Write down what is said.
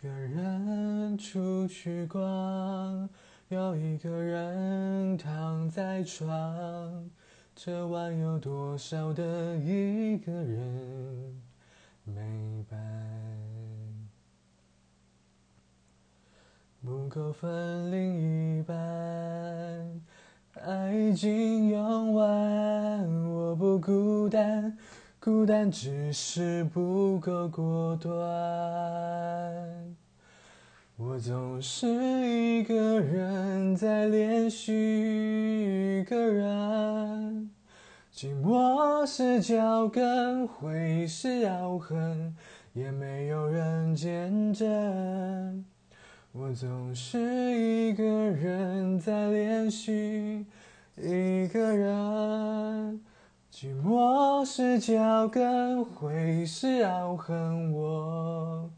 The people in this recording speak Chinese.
一个人出去逛，又一个人躺在床，这晚有多少的一个人没伴？不够分另一半，爱已经用完，我不孤单。孤单只是不够果断，总是一个人在练习一个人，寂寞是脚跟，回忆是咬痕，也没有人见证。我总是一个人在练习一个人。寂寞是脚跟，回忆是咬痕，我。